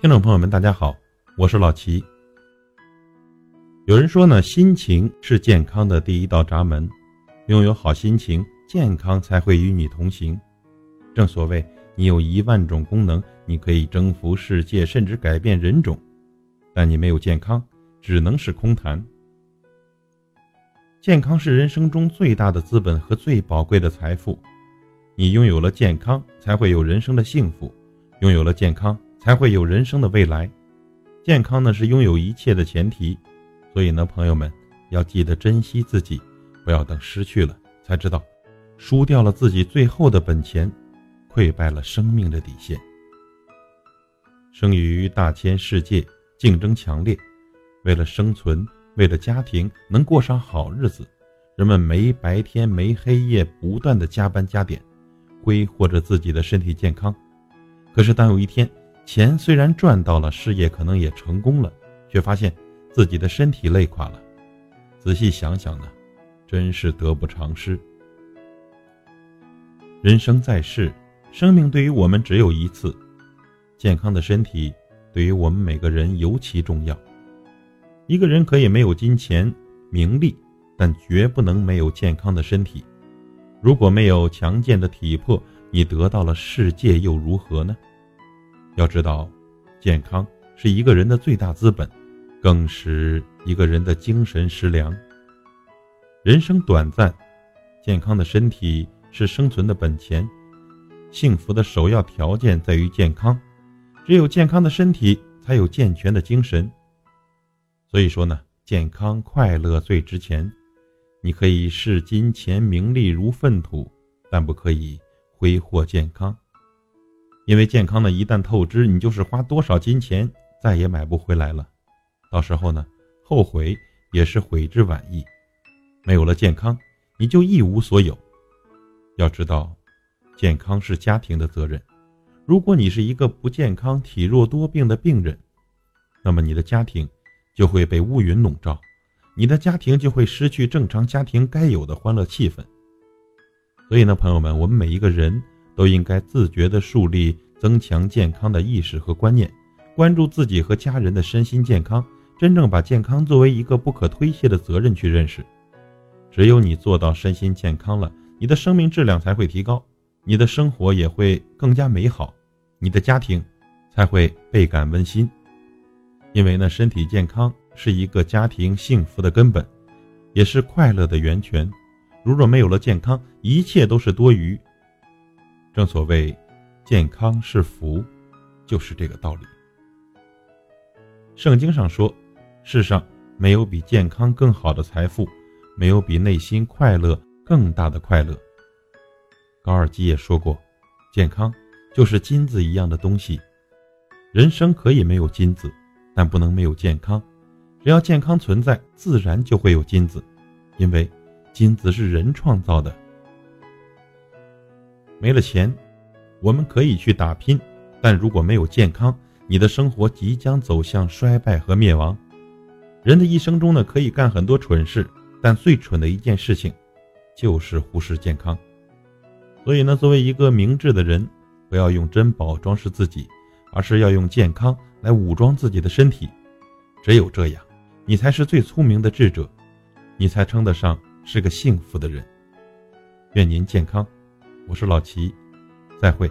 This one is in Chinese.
听众朋友们，大家好，我是老齐。有人说呢，心情是健康的第一道闸门，拥有好心情，健康才会与你同行。正所谓，你有一万种功能，你可以征服世界，甚至改变人种，但你没有健康，只能是空谈。健康是人生中最大的资本和最宝贵的财富，你拥有了健康，才会有人生的幸福，拥有了健康。才会有人生的未来，健康呢是拥有一切的前提，所以呢，朋友们要记得珍惜自己，不要等失去了才知道，输掉了自己最后的本钱，溃败了生命的底线。生于大千世界，竞争强烈，为了生存，为了家庭能过上好日子，人们没白天没黑夜，不断的加班加点，挥霍着自己的身体健康。可是当有一天，钱虽然赚到了，事业可能也成功了，却发现自己的身体累垮了。仔细想想呢，真是得不偿失。人生在世，生命对于我们只有一次，健康的身体对于我们每个人尤其重要。一个人可以没有金钱、名利，但绝不能没有健康的身体。如果没有强健的体魄，你得到了世界又如何呢？要知道，健康是一个人的最大资本，更是一个人的精神食粮。人生短暂，健康的身体是生存的本钱，幸福的首要条件在于健康。只有健康的身体，才有健全的精神。所以说呢，健康快乐最值钱。你可以视金钱名利如粪土，但不可以挥霍健康。因为健康呢，一旦透支，你就是花多少金钱再也买不回来了。到时候呢，后悔也是悔之晚矣。没有了健康，你就一无所有。要知道，健康是家庭的责任。如果你是一个不健康、体弱多病的病人，那么你的家庭就会被乌云笼罩，你的家庭就会失去正常家庭该有的欢乐气氛。所以呢，朋友们，我们每一个人。都应该自觉地树立增强健康的意识和观念，关注自己和家人的身心健康，真正把健康作为一个不可推卸的责任去认识。只有你做到身心健康了，你的生命质量才会提高，你的生活也会更加美好，你的家庭才会倍感温馨。因为呢，身体健康是一个家庭幸福的根本，也是快乐的源泉。如若没有了健康，一切都是多余。正所谓，健康是福，就是这个道理。圣经上说，世上没有比健康更好的财富，没有比内心快乐更大的快乐。高尔基也说过，健康就是金子一样的东西。人生可以没有金子，但不能没有健康。只要健康存在，自然就会有金子，因为金子是人创造的。没了钱，我们可以去打拼，但如果没有健康，你的生活即将走向衰败和灭亡。人的一生中呢，可以干很多蠢事，但最蠢的一件事情，就是忽视健康。所以呢，作为一个明智的人，不要用珍宝装饰自己，而是要用健康来武装自己的身体。只有这样，你才是最聪明的智者，你才称得上是个幸福的人。愿您健康。我是老齐，再会。